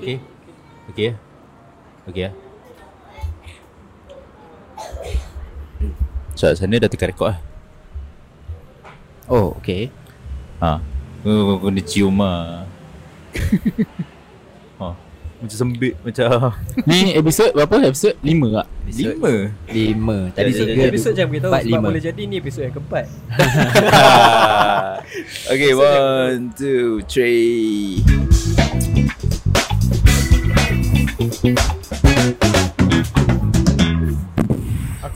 Okay. Okay. Ya Okay ya. So sana dah tekan rekod lah Oh okay. Ha. Kau kena cium lah Ha. Macam sembit Macam Ni episod berapa? Episod 5 tak? Lima? Lima. Tadi Jadi- tiga jadi Episod jangan beritahu Empat sebab lima. boleh jadi ni episod yang keempat. Okay one Two Three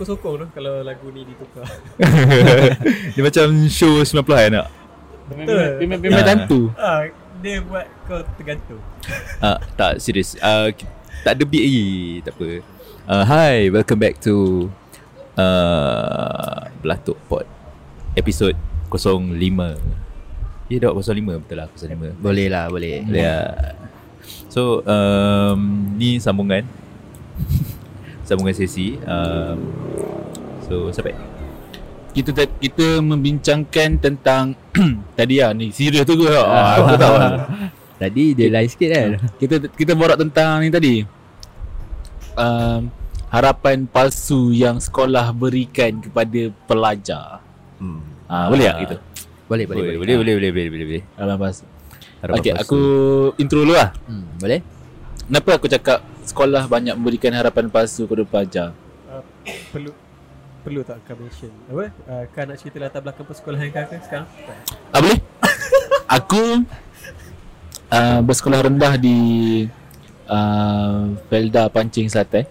Aku sokong tu kalau lagu ni ditukar. Dia macam show 90-an tak? Memang memang Ah. tentu ah, dia buat kau tergantung. Ah, tak serius. Uh, tak ada beat lagi. Tak apa. Uh, hi, welcome back to uh, Belatuk Pod episod 05. Ya dah 05 betul lah 05. Boleh lah boleh Ya. So um, ni sambungan sambungan sesi um, so sampai kita kita membincangkan tentang tadi ah ni serius tu ke ah, ah aku tahu lah. tadi dia lain sikit kan ah, kita kita borak tentang ni tadi um, harapan palsu yang sekolah berikan kepada pelajar hmm. ah, boleh tak ah. gitu boleh boleh boleh boleh boleh boleh boleh, boleh, boleh, boleh. harapan palsu harapan okay, palsu. aku intro dulu lah hmm, boleh kenapa aku cakap sekolah banyak memberikan harapan palsu kepada pelajar Uh, perlu perlu tak kau mention apa? Uh, kau nak cerita latar belakang persekolahan kau ke sekarang? Ah boleh? aku uh, bersekolah rendah di uh, Felda Pancing Selatan.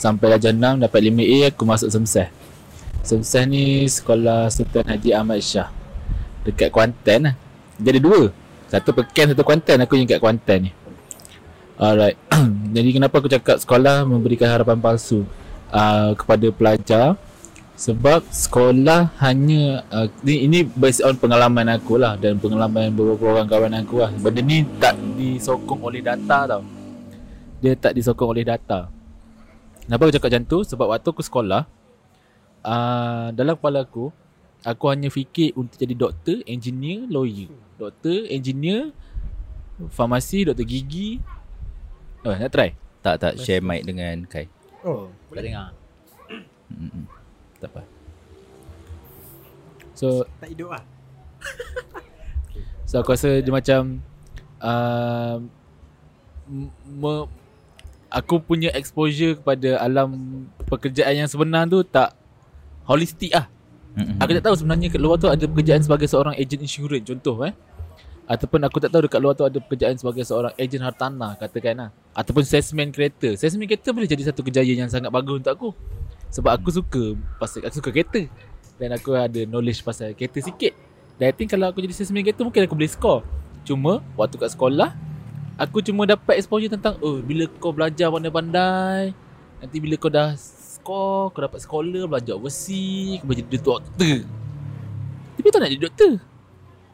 Sampai darjah 6 dapat 5A aku masuk Semseh. Semseh ni sekolah Sultan Haji Ahmad Shah. Dekat Kuantan lah. Dia ada dua. Satu Pekan, satu Kuantan. Aku yang kat Kuantan ni. Alright. Jadi kenapa aku cakap sekolah memberikan harapan palsu uh, kepada pelajar sebab sekolah hanya uh, ni, ini based on pengalaman aku lah dan pengalaman beberapa orang kawan aku lah. Benda ni tak disokong oleh data tau. Dia tak disokong oleh data. Kenapa aku cakap macam tu? Sebab waktu aku sekolah uh, dalam kepala aku aku hanya fikir untuk jadi doktor, engineer, lawyer. Doktor, engineer, farmasi, doktor gigi. Oh, nak try? tak tak share mic dengan Kai. Oh, Tak dengar Mm-mm. Tak apa. So tak hidup ah. So aku rasa dia macam uh, me, Aku punya exposure kepada alam pekerjaan yang sebenar tu tak holistik ah. Mm-mm. Aku tak tahu sebenarnya kat luar tu ada pekerjaan sebagai seorang ejen insurans contoh eh. Ataupun aku tak tahu dekat luar tu ada pekerjaan sebagai seorang ejen hartanah katakan lah. Ataupun salesman kereta. Salesman kereta boleh jadi satu kejayaan yang sangat bagus untuk aku. Sebab aku suka pasal aku suka kereta dan aku ada knowledge pasal kereta sikit. Dan I think kalau aku jadi salesman kereta mungkin aku boleh score. Cuma waktu kat sekolah aku cuma dapat exposure tentang oh bila kau belajar pandai-pandai nanti bila kau dah score kau dapat scholar belajar overseas kau boleh jadi doktor. Tapi tak nak jadi doktor.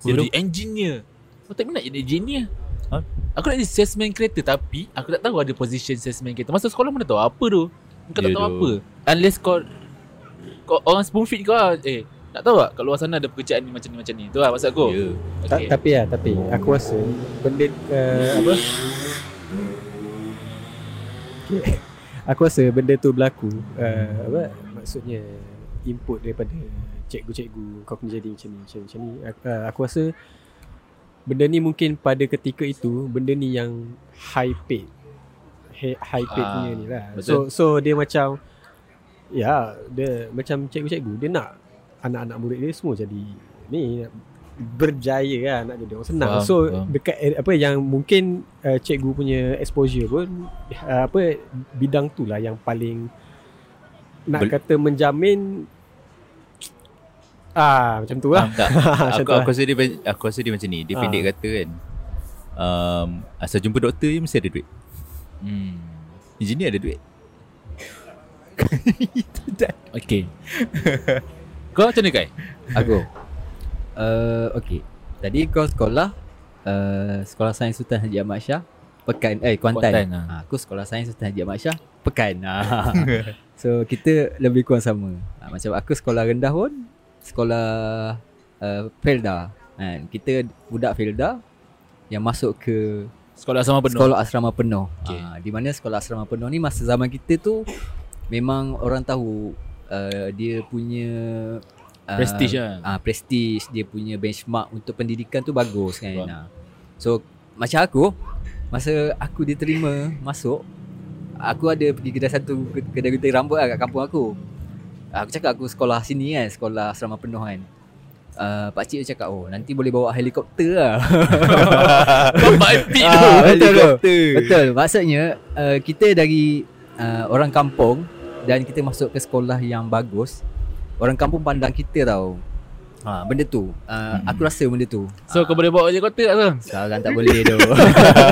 Jadi engineer. Kau tak minat jadi engineer. Ha? Aku nak jadi salesman kereta tapi aku tak tahu ada position salesman kereta. Masa sekolah mana tahu apa tu. Kau tak Ya tahu apa. Unless kau kau orang spoon feed kau lah. Eh, nak tahu tak kat luar sana ada pekerjaan ni macam ni macam ni. Tu lah maksud aku. Ya. Ta- Okay. tapi ya, tapi aku rasa benda uh, apa? Okay. Aku rasa benda tu berlaku uh, apa maksudnya input daripada cikgu-cikgu kau kena jadi macam ni macam ni, macam ni. Aku, uh, aku rasa benda ni mungkin pada ketika itu benda ni yang high paid Hi- high paid punya ni lah. betul. So so dia macam ya dia macam cikgu-cikgu dia nak anak-anak murid dia semua jadi ni berjaya kan nak jadi orang senang. Faham, so faham. dekat apa yang mungkin uh, cikgu punya exposure pun uh, apa bidang tu lah yang paling nak Bel- kata menjamin ah macam tu lah. Ah, tak. Macam aku tu lah. aku rasa dia aku rasa dia macam ni. Dia Ah. pendek kata kan. Um, asal jumpa doktor je mesti ada duit. Hmm. Engineer ada duit. Okay. kau macam mana Kai? Aku uh, Okay Tadi kau sekolah uh, Sekolah Sains Sultan Haji Ahmad Shah Pekan Eh Kuantan, Kuantan, ha, Aku sekolah Sains Sultan Haji Ahmad Shah Pekan ha. So kita lebih kurang sama ha, Macam aku sekolah rendah pun Sekolah uh, Felda ha, Kita budak Felda Yang masuk ke Sekolah sama penuh. Sekolah asrama penuh. Okay. di mana sekolah asrama penuh ni masa zaman kita tu memang orang tahu uh, dia punya uh, Prestige lah. Ah, prestige dia punya benchmark untuk pendidikan tu bagus kan. Ah. So macam aku masa aku diterima masuk aku ada pergi kedai satu kedai gunting rambut lah kat kampung aku. Aku cakap aku sekolah sini kan, sekolah asrama penuh kan. Uh, Pak Cik cakap Oh nanti boleh bawa helikopter lah Bapak tu. Ah, betul tu. Helikopter. Betul. Maksudnya uh, kita dari uh, orang kampung dan kita masuk ke sekolah yang bagus, orang kampung pandang kita tau. Ha, benda tu. Uh, aku rasa benda tu. So kau boleh bawa helikopter tak tu? Sekarang tak boleh tu.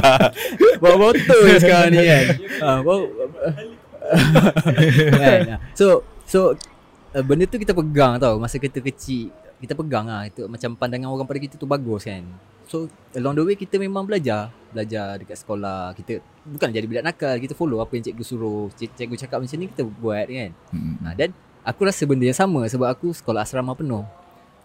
bawa motor je sekarang ni kan. Ha, bawa kan. Ha. So so uh, benda tu kita pegang tau masa kita kecil. Kita pegang lah itu macam pandangan orang pada kita tu bagus kan. So along the way kita memang belajar, belajar dekat sekolah. Kita bukan jadi budak nakal, kita follow apa yang cikgu suruh. Cik, cikgu cakap macam ni kita buat kan. Hmm. Ha, dan aku rasa benda yang sama sebab aku sekolah asrama penuh.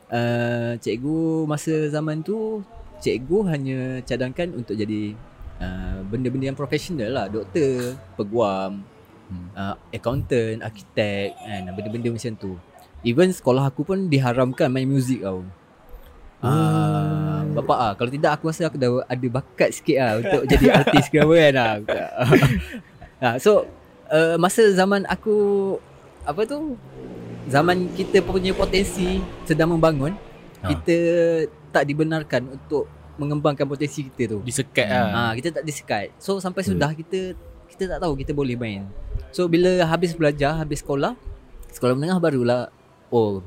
Uh, cikgu masa zaman tu cikgu hanya cadangkan untuk jadi uh, benda-benda yang profesional lah, doktor, peguam, Hmm. uh, accountant, arkitek kan, benda-benda macam tu. Even sekolah aku pun diharamkan main muzik tau. Ah, bapak ah, kalau tidak aku rasa aku dah ada bakat sikit lah untuk jadi artis ke apa kan ah, so uh, masa zaman aku apa tu zaman kita punya potensi sedang membangun Ah. kita tak dibenarkan untuk mengembangkan potensi kita tu. Disekat lah. Ah, kita tak disekat. So sampai sudah kita kita tak tahu kita boleh main. So bila habis belajar, habis sekolah, sekolah menengah barulah oh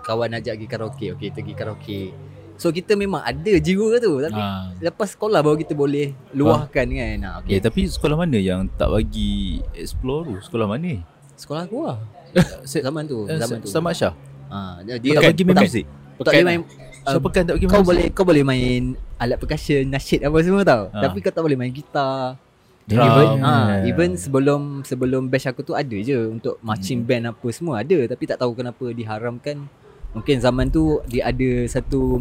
kawan ajak pergi karaoke. Okey, kita pergi karaoke. So kita memang ada jiwa tu tapi Ah. lepas sekolah baru kita boleh luahkan kan. Ah, Okay, okey. tapi sekolah mana yang tak bagi explore tu? Sekolah mana? Sekolah aku lah. zaman tu, Eh, zaman tu. Sama Syah. Ah, dia, tak bagi main tak, muzik. tak boleh main So uh, pekan tak bagi main kau muzik. boleh kau boleh main alat percussion, nasyid apa semua tau. Ah. Tapi kau tak boleh main gitar. Drum. Even, ha, Yeah. even sebelum sebelum batch aku tu ada je untuk marching Hmm. band apa semua ada tapi tak tahu kenapa diharamkan. Mungkin zaman tu dia ada satu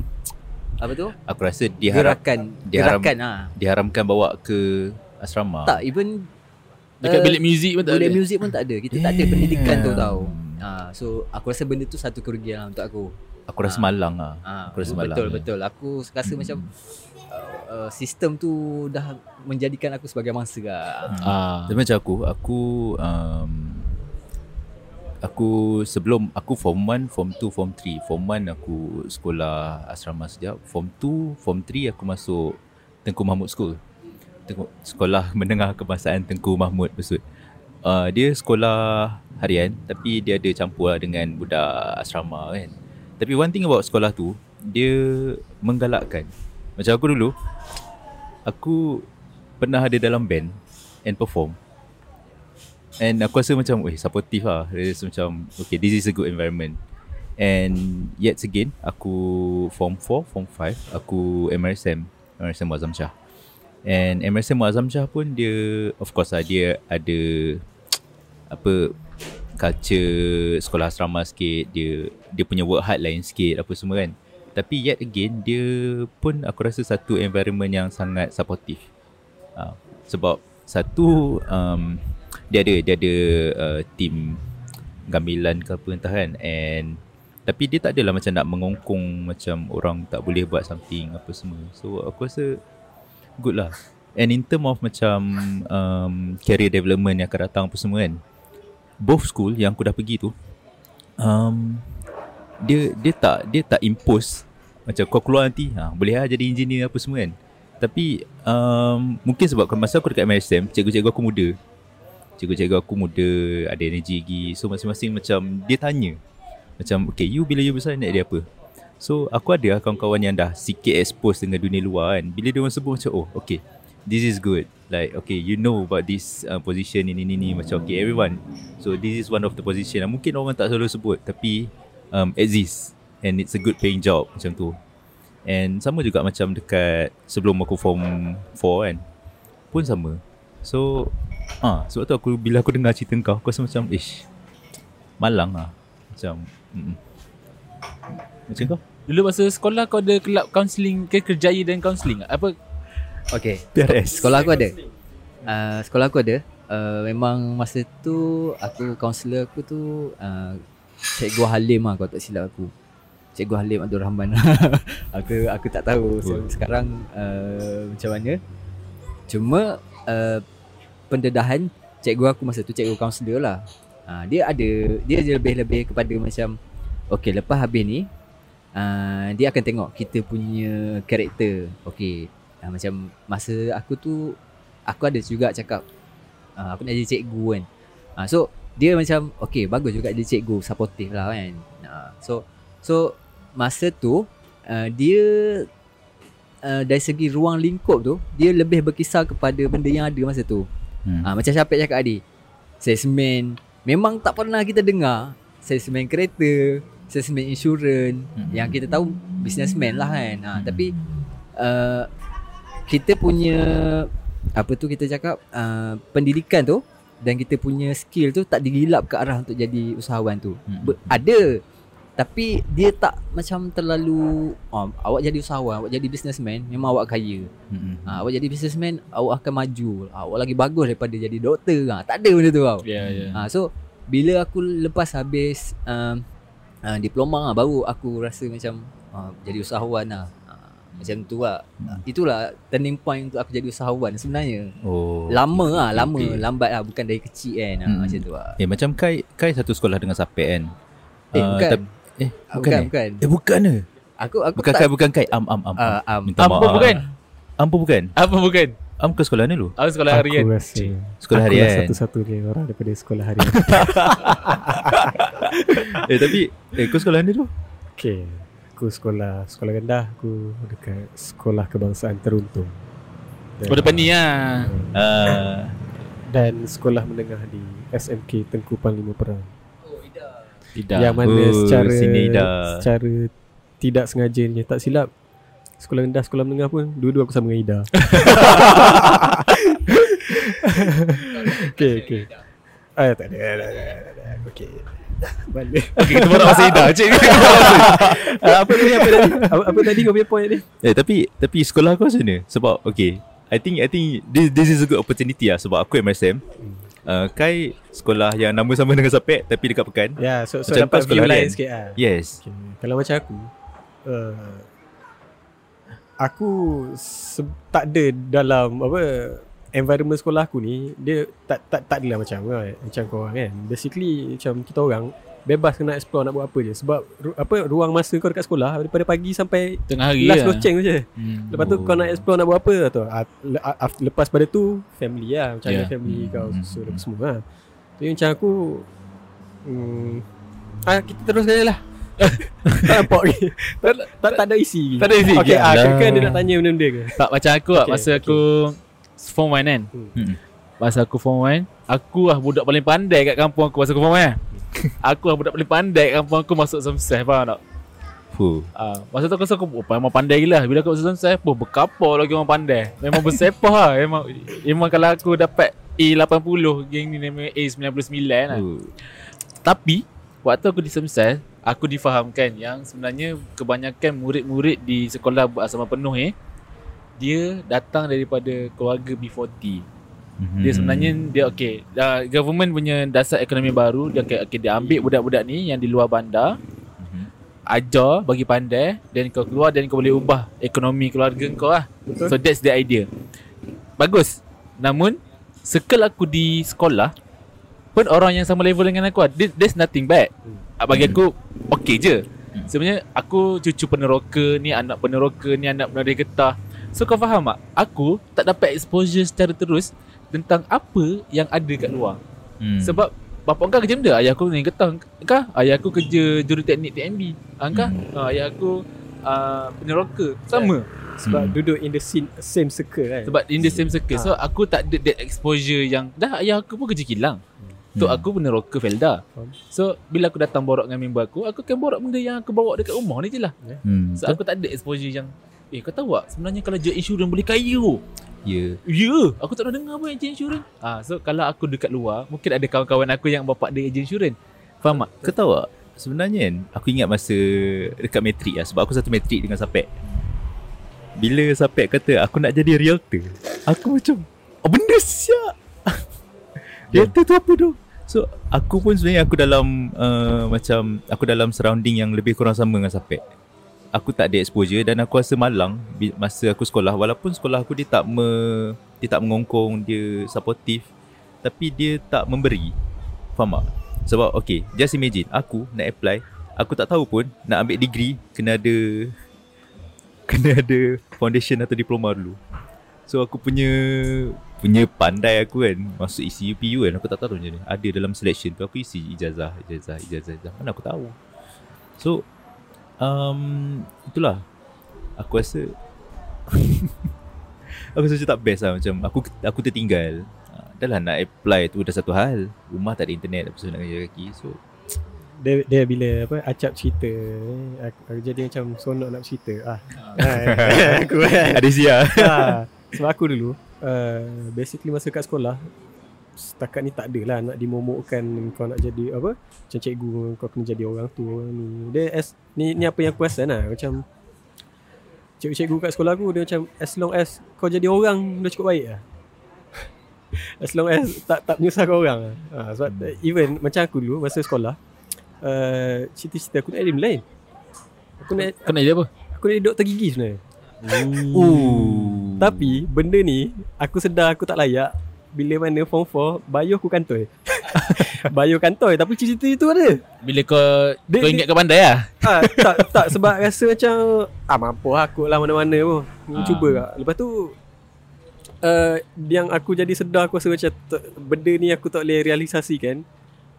apa tu? Aku rasa diharap, Gerakan, diharam- gerakan ha. diharamkan bawa ke asrama. Tak even Dekat uh, bilik muzik pun tak bilik ada. muzik pun tak ada. Kita tak ada pendidikan tu tau. Ha, so aku rasa benda tu satu kerugian lah untuk aku. Aku rasa malang lah. Ha, Aku rasa malang betul ni. betul. Aku rasa macam uh, sistem tu dah menjadikan aku sebagai mangsa lah. Ah. Tapi macam aku, aku um, aku sebelum aku form 1, form 2, form 3. Form 1 aku sekolah asrama sekejap. Form 2, form 3 aku masuk Tengku Mahmud School. Tengku, sekolah menengah kebangsaan Tengku Mahmud Besut. Uh, dia sekolah harian tapi dia ada campur lah dengan budak asrama kan. Tapi one thing about sekolah tu, dia menggalakkan. Macam aku dulu, aku pernah ada dalam band and perform. And aku rasa macam, weh, supportive lah. Dia rasa macam, okay, this is a good environment. And yet again, aku form 4, form 5, aku MRSM, MRSM Muazzam Shah. And MRSM Muazzam Shah pun dia, of course lah, dia ada apa culture sekolah asrama sikit dia dia punya work hard lain sikit apa semua kan. Tapi yet again dia pun aku rasa satu environment yang sangat supportive. Uh, sebab satu um, dia ada dia ada uh, team gamilan ke apa entah kan and tapi dia tak adalah macam nak mengongkong macam orang tak boleh buat something apa semua. So aku rasa good lah. And in term of macam um, career development yang akan datang apa semua kan both school yang aku dah pergi tu um, dia dia tak dia tak impose macam kau keluar nanti ha, boleh lah jadi engineer apa semua kan. Tapi um, mungkin sebab masa aku dekat MSM cikgu-cikgu aku muda. Cikgu-cikgu aku muda ada energi lagi. So masing-masing macam dia tanya. Macam okay you bila you besar nak jadi apa? So aku ada lah kawan-kawan yang dah sikit expose dengan dunia luar kan. Bila dia orang sebut macam oh okay this is good. Like okay you know about this uh, position ini ini ni macam okay everyone. So this is one of the position mungkin orang tak selalu sebut tapi um, exist and it's a good paying job macam tu. And sama juga macam dekat sebelum aku form 4 kan pun sama. So ah sebab tu aku bila aku dengar cerita kau aku rasa macam ish malang lah. Macam mm, macam kau? Dulu masa sekolah kau ada kelab counselling ke kerjaya dan counselling? Apa Okay PRS Sekolah aku ada. Uh, Sekolah aku ada. Uh, Memang masa tu Aku kaunselor aku tu uh, Cikgu Halim lah Kalau tak silap aku. Cikgu Halim Abdul Rahman. Aku aku tak tahu so. Sekarang uh, Macam mana. Cuma uh, Pendedahan Cikgu aku masa tu Cikgu kaunselor lah. Uh, Dia ada Dia je lebih-lebih kepada macam Okay lepas habis ni uh, Dia akan tengok Kita punya karakter. Okay uh, Macam Masa aku tu Aku ada juga cakap uh, Aku nak jadi cikgu kan uh, So Dia macam Okay bagus juga jadi cikgu Supportive lah kan uh, So So Masa tu uh, Dia uh, Dari segi ruang lingkup tu Dia lebih berkisar kepada Benda yang ada masa tu hmm. Ah macam Syafiq cakap tadi. Salesman memang tak pernah kita dengar salesman kereta, salesman insurans Hmm. yang kita tahu businessman lah kan. Ah tapi uh, kita punya apa tu kita cakap uh, pendidikan tu dan kita punya skill tu tak digilap ke arah untuk jadi usahawan tu. Hmm. Ber- ada tapi dia tak macam terlalu oh, awak jadi usahawan, awak jadi businessman memang awak kaya. Hmm. Ha, awak jadi businessman Awak akan maju Awak lagi bagus daripada jadi doktor ha, Tak ada benda tu tau Ya, ya. ha, So Bila aku lepas habis um, uh, Diploma Baru aku rasa macam uh, Jadi usahawan lah Macam tu lah Hmm. Itulah turning point untuk aku jadi usahawan sebenarnya Oh Lama lah Lama okay. Lambat lah Bukan dari kecil kan ha, Hmm. Macam tu lah Eh macam Kai Kai satu sekolah dengan Sapek kan Eh, Ah, bukan. tap- Eh Ah, bukan, eh? bukan. Eh bukan ke Aku aku Bukan tak Kai bukan Kai Am am am, am. uh, um, Minta Apa maaf. bukan? Am pun bukan Apa bukan? Am ke sekolah ni lu Aku sekolah Aku harian. rasa Sekolah aku harian satu-satunya orang daripada sekolah harian Eh tapi Eh kau sekolah ni tu Okay Aku sekolah Sekolah rendah Aku dekat Sekolah Kebangsaan Teruntung. Dan- Oh depan ni lah. Ah, Dan sekolah menengah di SMK Tengku Panglima Perang. Tidak. Yang mana Oh, secara sini dah. Secara Tidak sengajanya Tak silap Sekolah rendah Sekolah menengah pun Dua-dua aku sama dengan Ida. Okay okay. Ah, tak ada, tak ada, tak ada. Okay Balik Okay, kita borak pasal Ida. Cik. Ah, Apa tadi Apa tadi Apa, apa tadi kau punya point ni Eh tapi Tapi sekolah kau macam mana Sebab okay I think I think this, this is a good opportunity lah Sebab aku MSM uh, Kai sekolah yang nama sama dengan Sapek Tapi dekat Pekan Ya so, so Macam dapat sekolah view lain harian? sikit lah Yes okay. Kalau macam aku uh, Aku se- Tak ada dalam Apa Environment sekolah aku ni Dia tak tak tak adalah macam kan, Macam kau orang kan Basically Macam kita orang Bebas kena explore nak buat apa je Sebab ru, apa ruang masa kau dekat sekolah Daripada pagi sampai Tengah hari Last lah. loceng je Hmm. Lepas tu kau nak explore nak buat apa tu Ah, ah, Lepas pada tu Family lah Macam Yeah. family Hmm, kau hmm, susun hmm. apa semua lah Jadi macam aku hmm, ah, Kita teruskan je lah Tak nampak lagi tak, tak, tak ada isi Tak ada isi Okay lagi. ah, kan, kan dia nak tanya benda-benda ke Tak macam aku lah Okay, Masa okay. aku Form 1 kan hmm. Masa aku form 1 Aku lah budak paling pandai kat kampung aku Masa aku form 1 kan Aku lah budak paling pandai kat kampung aku Masuk Samseh faham tak Fuh. Ah, masa tu aku rasa aku oh, memang pandai gila. Bila aku masuk Samseh, oh, berkapau lagi orang pandai. Memang bersepah lah. Memang, memang kalau aku dapat A80, geng ni nama A99 lah. Uh. Tapi waktu aku di Samsel, aku difahamkan yang sebenarnya kebanyakan murid-murid di sekolah berasrama penuh eh dia datang daripada keluarga B40. Mhm. Dia sebenarnya dia okey, uh, government punya dasar ekonomi baru dia okey okay, dia ambil budak-budak ni yang di luar bandar Mhm. ajar bagi pandai dan kau keluar dan kau boleh ubah ekonomi keluarga kau lah. Betul. So that's the idea. Bagus. Namun circle aku di sekolah pun orang yang sama level dengan aku lah. There- There's nothing bad. Ah, Bagi aku okay je. Hmm. Sebenarnya aku cucu peneroka ni anak peneroka ni anak penari getah. So kau faham tak? Aku tak dapat exposure secara terus tentang apa yang ada kat luar. Hmm. Sebab bapak kau kerja benda Ayah aku ni getah Kah? Ayah aku kerja juruteknik TNB Angkah? Hmm. Hmm. ayah aku uh, peneroka Sama Sebab Hmm. duduk in the same, same circle kan Sebab in the same circle So aku tak ada that exposure yang Dah ayah aku pun kerja kilang Tok Hmm. aku peneroka Felda Faham. So bila aku datang borok dengan member aku Aku akan borok benda yang aku bawa dekat rumah ni je lah Hmm. So aku tak ada exposure yang Eh kau tahu tak? Sebenarnya kalau je insurans boleh kaya. Tu Ya. Ya. Yeah, Aku tak pernah dengar pun agent insurans ah, So kalau aku dekat luar Mungkin ada kawan-kawan aku yang bapak dia agent insurans Faham tak? Kau tahu tak? Sebenarnya kan Aku ingat masa Dekat matrik lah Sebab aku satu matrik dengan Sapek. Bila Sapek kata Aku nak jadi realtor Aku macam Oh benda siap. Realtor tu apa tu? So aku pun sebenarnya Aku dalam uh, Macam Aku dalam surrounding Yang lebih kurang sama dengan Sapek Aku tak ada exposure Dan aku rasa malang Masa aku sekolah. Walaupun sekolah aku Dia tak me, Dia tak mengongkong Dia supportive Tapi dia tak memberi. Faham tak? Sebab okay Just imagine Aku nak apply Aku tak tahu pun Nak ambil degree Kena ada Kena ada Foundation atau diploma dulu. So aku punya Punya pandai aku kan Masuk isi UPU kan Aku tak tahu macam mana. Ada dalam selection tu Aku isi ijazah Ijazah Ijazah, ijazah. Mana aku tahu? So um, Itulah Aku rasa Aku rasa tak best lah Macam aku aku tertinggal Ah, Dah lah nak apply tu dah satu hal Rumah tak ada internet Lepas tu nak kerja kaki So dia, dia bila apa acap cerita aku, aku jadi macam sonok nak cerita ah. aku kan. Ada sia ah. Sebab aku dulu uh, basically masa kat sekolah setakat ni tak ada lah nak dimomokkan kau nak jadi apa macam cikgu kau kena jadi orang tu orang ni dia as, ni ni apa yang aku rasa lah macam cikgu-cikgu kat sekolah aku dia macam as long as kau jadi orang dah cukup baik lah as long as tak tak menyusahkan orang lah. ha, sebab hmm. even macam aku dulu masa sekolah uh, cita-cita aku nak jadi lain aku nak Kau nak jadi apa? aku nak jadi doktor gigi sebenarnya Ooh. tapi benda ni aku sedar aku tak layak bila mana form 4 bio aku kantoi. bio kantoi tapi cita-cita itu ada. Bila kau Dia- Kau ingat kau pandai lah Ah, tak tak sebab rasa macam ah mampu aku lah mana-mana pun. Ah. Cuba kak. Lepas tu uh, yang aku jadi sedar aku rasa macam tak, benda ni aku tak boleh realisasikan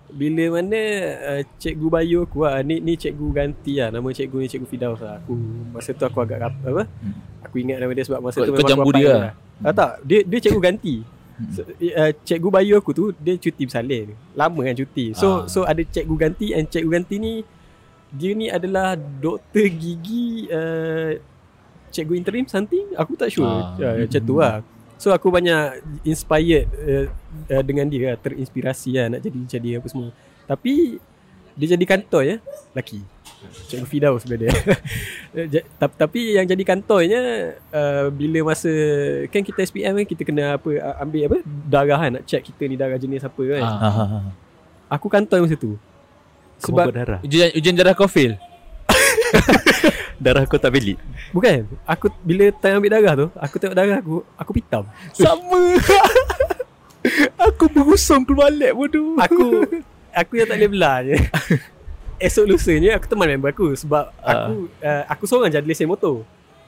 bila mana uh, cikgu bio aku lah ni ni cikgu ganti lah nama cikgu ni cikgu Fidaus lah aku masa tu aku agak apa Hmm. aku ingat nama dia sebab masa Kau- tu memang aku dia rapat lah. ah, tak dia dia cikgu ganti so, uh, cikgu bio aku tu dia cuti bersalin. Lama kan cuti. So Ah. so ada cikgu ganti and cikgu ganti ni dia ni adalah doktor gigi uh, cikgu interim something? Aku tak sure. Ah. ah. uh, macam tu lah. So aku banyak inspired uh, uh, dengan dia lah, terinspirasi lah nak jadi jadi apa semua. Tapi dia jadi kantor ya laki cikgu Fidaus sebenarnya. Tapi yang jadi kantornya uh, bila masa kan kita SPM kan kita kena apa ambil apa darah kan nak check kita ni darah jenis apa kan. Ah. Ha, ha, ha. aku kantor masa tu. Sebab darah? Ujian, ujian darah kau fail? Darah kau tak valid? Bukan. Aku bila time ambil darah tu Aku tengok darah aku Aku pitam. Sama. Aku berusung keluar lab bodoh. Aku Aku yang tak boleh belah je Esok lusanya Aku teman member aku Sebab aku uh, Aku seorang je ada lesen motor.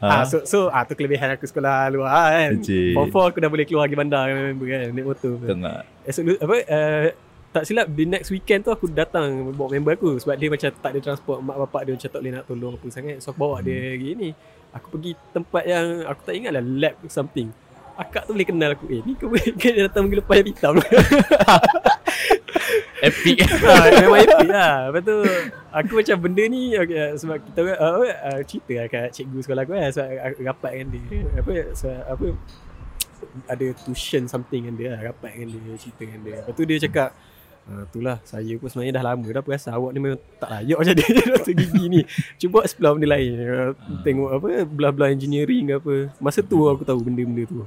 Ha. ha? So, so ah, tu kelebihan aku sekolah luar kan. Encik. Form 4 aku dah boleh keluar pergi bandar dengan member kan Naik motor. Tengah. Esok lu- apa uh, tak silap the next weekend tu aku datang bawa member aku sebab dia macam tak ada transport mak bapak dia macam tak boleh nak tolong apa sangat. So aku bawa dia gini aku pergi tempat yang aku tak ingat lah lab something. Akak tu boleh kenal aku eh ni kau boleh kan datang minggu lepas yang hitam Epic. Ha, memang epic lah. Lepas tu aku macam benda ni okay, sebab kita uh, uh, cerita lah kat cikgu sekolah aku kan sebab aku rapat dengan dia. Apa sebab, apa ada tuition something dengan dia lah, rapat dengan dia cerita dengan dia. Lepas tu dia cakap Uh, itulah saya pun sebenarnya dah lama dah perasan awak ni memang tak layak macam dia doktor gigi ni. Cuba explore benda lain. Uh, tengok apa belah-belah engineering ke apa. Masa tu aku tahu benda-benda tu.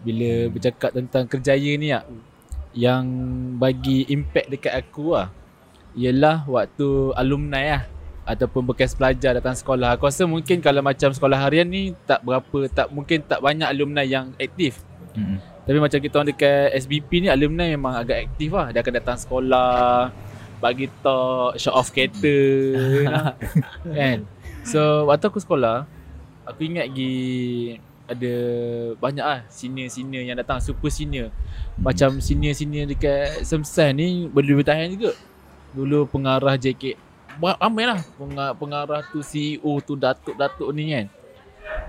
Bila bercakap tentang kerjaya ni ah Yang bagi impact dekat aku lah. Ialah waktu alumni lah. Ataupun bekas pelajar datang sekolah. Aku rasa mungkin kalau macam sekolah harian ni Tak berapa, tak mungkin tak banyak alumni yang aktif. Mm-mm. Tapi macam kita orang dekat SBP ni alumni memang agak aktif lah. Dia akan datang sekolah Bagi talk, show off kereta Kan? So waktu aku sekolah Aku ingat lagi Ada banyak lah senior-senior yang datang Super senior. Macam senior-senior dekat Semsan ni Boleh bertahan juga. Dulu pengarah JK Ramai lah pengarah, pengarah tu CEO tu Datuk-datuk ni kan.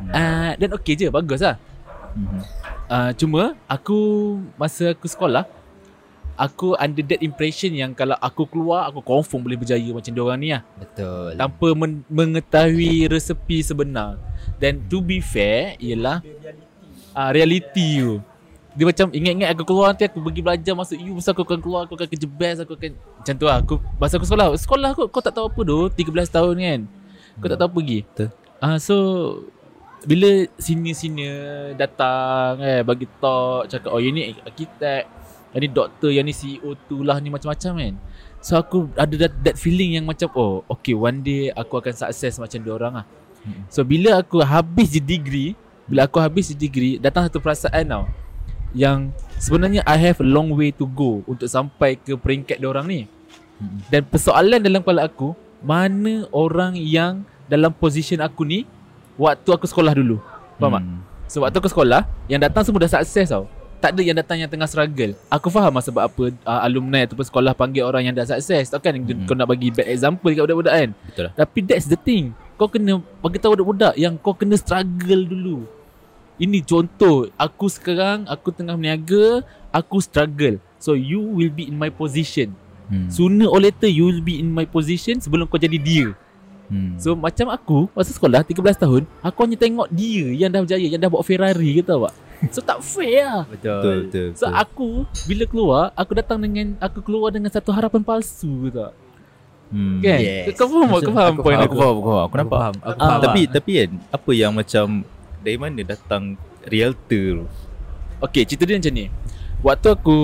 Uh, Dan okey je bagus lah. Uh, cuma aku masa aku sekolah aku under that impression yang kalau aku keluar aku confirm boleh berjaya macam dia orang ni lah. Betul. tanpa men- mengetahui resepi sebenar dan to be fair ialah uh, reality tu dia macam ingat-ingat aku keluar nanti aku pergi belajar masuk U masa aku akan keluar aku akan kerja best aku akan macam tu lah aku masa aku sekolah sekolah aku kau tak tahu apa tu 13 tahun kan kau tak tahu apa pergi Betul. Ah uh, so bila senior-senior datang eh bagi talk cakap oh yang ni arkitek, yang ni doktor, yang ni CEO tu lah ni macam-macam kan. So aku ada that, that feeling yang macam oh okay one day aku akan sukses macam dia orang lah. Hmm. So bila aku habis je degree, bila aku habis je degree datang satu perasaan tau yang sebenarnya I have a long way to go untuk sampai ke peringkat dia orang ni. Hmm. Dan persoalan dalam kepala aku, mana orang yang dalam position aku ni waktu aku sekolah dulu. Faham tak? Hmm. So waktu aku sekolah Yang datang semua dah sukses tau Tak ada yang datang yang tengah struggle Aku faham lah sebab apa uh, Alumni ataupun sekolah panggil orang yang dah sukses Tak kan Mm. kau nak bagi bad example dekat budak-budak kan Betul lah. Tapi that's the thing Kau kena bagi tahu budak-budak Yang kau kena struggle dulu Ini contoh Aku sekarang Aku tengah berniaga Aku struggle So you will be in my position Hmm. Sooner or later You will be in my position Sebelum kau jadi dia Hmm. So macam aku Masa sekolah 13 tahun Aku hanya tengok dia Yang dah berjaya Yang dah bawa Ferrari ke tahu tak So tak fair lah Betul. betul betul. So betul. aku Bila keluar Aku datang dengan Aku keluar dengan satu harapan palsu tak Hmm. Kan Yes. Kau faham tak? Kau faham Aku point Aku aku faham, aku faham. Aku nampak. faham. Aku Ah, faham. Tapi tapi kan apa yang macam dari mana datang realtor tu? Okay cerita dia macam ni Waktu aku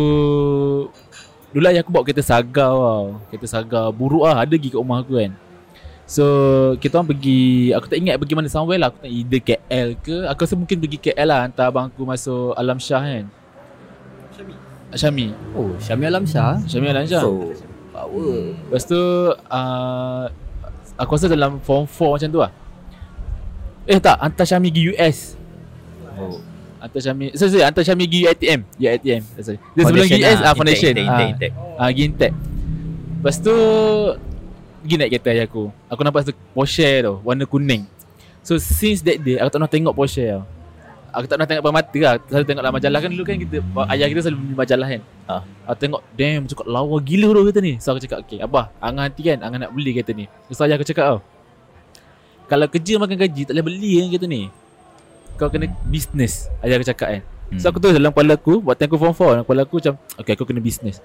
Dulu ayah aku bawa kereta saga tau Kereta saga Buruk lah Ada pergi kat rumah aku kan So Kita orang pergi Aku tak ingat pergi mana somewhere lah Aku tak either KL ke Aku rasa mungkin pergi KL lah Hantar abang aku masuk Alam Shah kan Syami Syami Oh, Syamil Alam Shah. Syami Alam Shah Oh, power. Lepas tu uh, Aku rasa dalam form 4 macam tu lah. Eh tak Hantar Syami pergi US Oh. Hantar Syami Sorry sorry Hantar Syami pergi ATM Ya ATM Sorry Dia sebelum Foundation US lah. ah, Foundation. Ah. Ah, pergi Intek Lepas tu Pergi naik kereta ayah aku. Aku nampak satu Porsche tu Warna kuning. So since that day Aku tak pernah tengok Porsche tau Aku tak pernah tengok depan mata lah. Selalu tengok dalam majalah kan dulu kan kita Ayah kita selalu beli majalah kan. Ah. Aku tengok Damn cakap lawa gila tu kereta ni. So aku cakap Okay Abah Angan hati kan Angan nak beli kereta ni. So ayah aku cakap tau Kalau kerja makan gaji Tak boleh beli kan kereta ni. Kau kena business Ayah aku cakap kan. So aku tu dalam kepala aku Waktu aku form 4 Dalam kepala aku macam Okay aku kena business.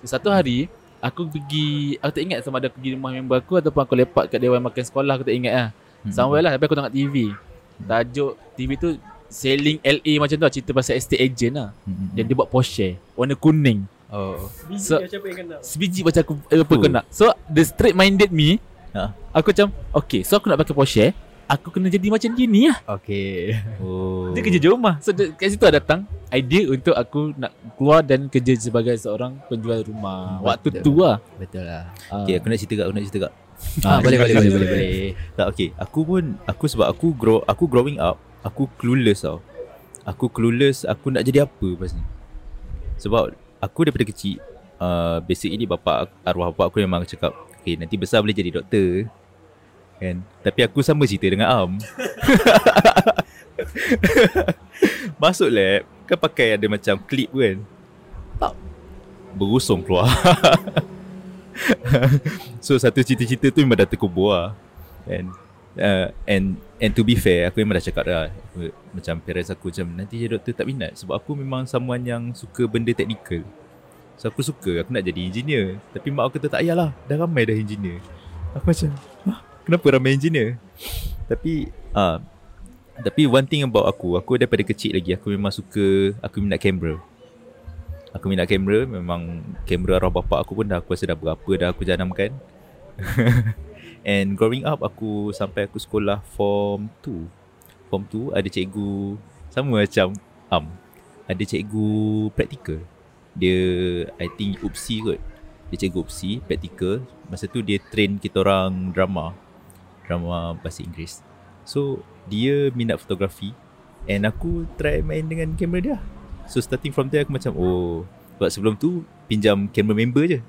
So, Satu hari Aku pergi Aku tak ingat sama ada pergi rumah member aku Ataupun aku lepak kat dewan makan sekolah Aku tak ingat lah. Hmm. Somewhere lah Tapi aku tengok TV Tajuk TV tu Selling LA macam tu lah, Cerita pasal estate agent lah Hmm. Dan dia buat Porsche Warna kuning Oh. So- macam apa yang kau nak Sebiji macam aku eh, Apa Oh. kau nak So the straight minded me Ha. Aku macam Okay so aku nak pakai Porsche Aku kena jadi macam dia ni lah Okay. Oh. Dia kerja di rumah So dia, kat situ lah datang Idea untuk aku nak keluar dan kerja sebagai seorang penjual rumah Waktu tu lah Betul lah. Ah. Okay, aku nak cerita kat, aku nak cerita kat. Ah, boleh, boleh, boleh, boleh, boleh. Tak okay Aku pun Aku sebab aku grow Aku growing up Aku clueless tau. Aku clueless Aku nak jadi apa lepas ni? Sebab Aku daripada kecil uh, Basic ini bapak Arwah bapak aku memang cakap Okay nanti besar boleh jadi doktor. Kan? Tapi aku sama cerita dengan Am. Masuk lab Kan pakai ada macam clip kan? Tak. Berusung keluar. So satu cita-cita tu memang dah terkubur lah. And uh, And And to be fair Aku memang dah cakap dah aku, Macam parents aku macam Nanti jadi doktor tak minat. Sebab aku memang someone yang Suka benda teknikal So aku suka Aku nak jadi engineer. Tapi mak aku kata tak payahlah Dah ramai dah engineer. Aku macam Hah? Kenapa ramai engineer? Tapi ah, Tapi one thing about aku Aku daripada kecil lagi Aku memang suka Aku minat kamera Aku minat kamera Memang kamera arwah bapak aku pun dah Aku rasa dah berapa dah aku janamkan And growing up Aku sampai aku sekolah Form 2 Form 2 ada cikgu Sama macam Am. Ada cikgu praktikal Dia I think UPSI kot. Dia cikgu UPSI Praktikal Masa tu dia train kita orang drama. Drama bahasa Inggeris. So Dia minat fotografi. And aku try main dengan kamera dia. So starting from there aku macam Oh. Sebab sebelum tu Pinjam kamera member je.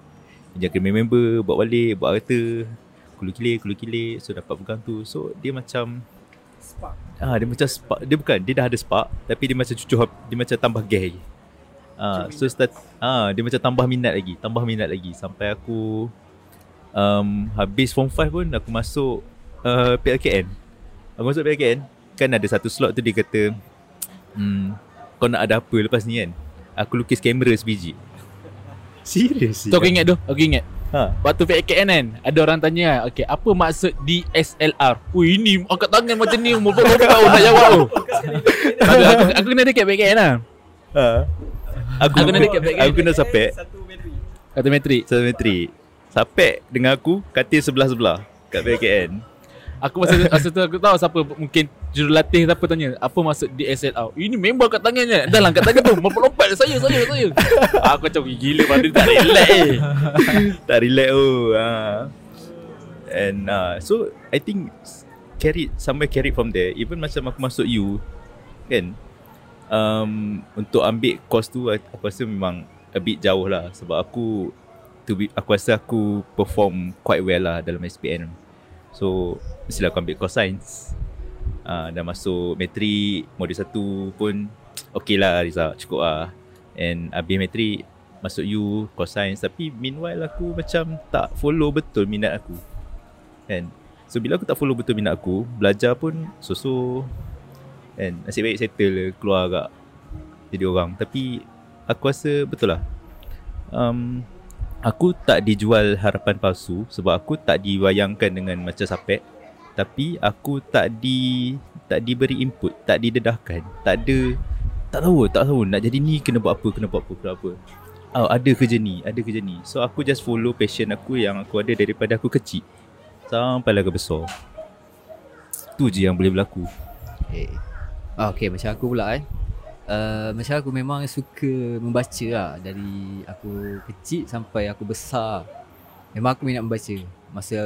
Pinjam kamera member Buat balik Buat harta Kulu-kilir Kulu-kilir So dapat pegang tu. So dia macam Spark. Ah dia macam spark. Dia bukan Dia dah ada spark Tapi dia macam cucuk Dia macam tambah gas lagi. Ah, So start ah, Dia macam tambah minat lagi Tambah minat lagi. Sampai aku um, Habis form 5 pun Aku masuk uh, PLKN Aku masuk PLKN Kan ada satu slot tu dia kata hmm, Kau nak ada apa lepas ni kan? Aku lukis kamera sebiji. Serius? Tu aku ingat tu? Aku ingat Ha. Waktu PKN kan Ada orang tanya Okay apa maksud DSLR Ui ini angkat tangan macam ni Lompat-lompat oh, nak jawab tu. Aku, aku, aku kena dekat PKN lah. Ha. Aku, Aku nak dekat back aku kena sapek. Kata metrik Satu metrik Sapek dengan aku Katil sebelah-sebelah Kat BKN Aku masa, masa tu aku tahu siapa Mungkin jurulatih siapa tanya Apa maksud DSLR Ini member angkat tangannya Dah lah angkat tangan tu Lompat-lompat Saya saya saya. Aku macam "Ih, gila pada tak relax eh. Tak relax oh ha. And uh, So I think Carried Somewhere carried from there. Even macam aku masuk U Kan um, Untuk ambil course tu Aku rasa memang A bit jauh lah. Sebab aku to be, Aku rasa aku Perform quite well lah Dalam SPM So Mestilah aku ambil course science. Uh, Dah masuk matrik Modul 1 pun Okay lah result Cukup lah. And habis matrik Masuk U Course science. Tapi meanwhile aku macam Tak follow betul minat aku. Kan So bila aku tak follow betul minat aku Belajar pun So-so. Kan Nasib baik settle Keluar agak Jadi orang. Tapi Aku rasa betul lah. Um, Aku tak dijual harapan palsu Sebab aku tak diwayangkan dengan macam sapek Tapi aku tak di Tak diberi input Tak didedahkan. Tak ada Tak tahu Tak tahu nak jadi ni Kena buat apa Kena buat apa Kena apa. Oh, ada kerja ni Ada kerja ni. So aku just follow passion aku Yang aku ada daripada aku kecil. Sampai lah ke besar. Tu je yang boleh berlaku. Okay. Ah, okay macam aku pula eh. Uh, macam aku memang suka membaca lah. Dari aku kecil sampai aku besar. Memang aku minat membaca. Masa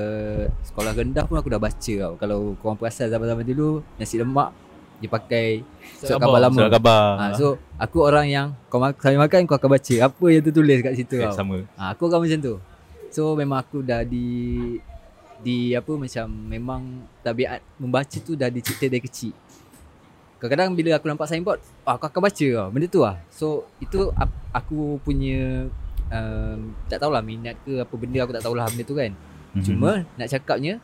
sekolah rendah pun aku dah baca tau. Kalau korang perasan zaman-zaman dulu Nasi lemak Dia pakai surat khabar lama. Surat khabar. Ha, So aku orang yang Kau sambil makan kau akan baca Apa yang tertulis kat situ eh, tau. Sama. Ha, Aku orang macam tu. So memang aku dah di Di apa macam Memang tabiat membaca tu dah dicipta dari kecil Kadang-kadang bila aku nampak signboard ah, Aku akan baca tau Benda tu lah So itu aku punya um, Tak tahulah minat ke apa benda Aku tak tahulah benda tu kan Mhm. Cuma nak cakapnya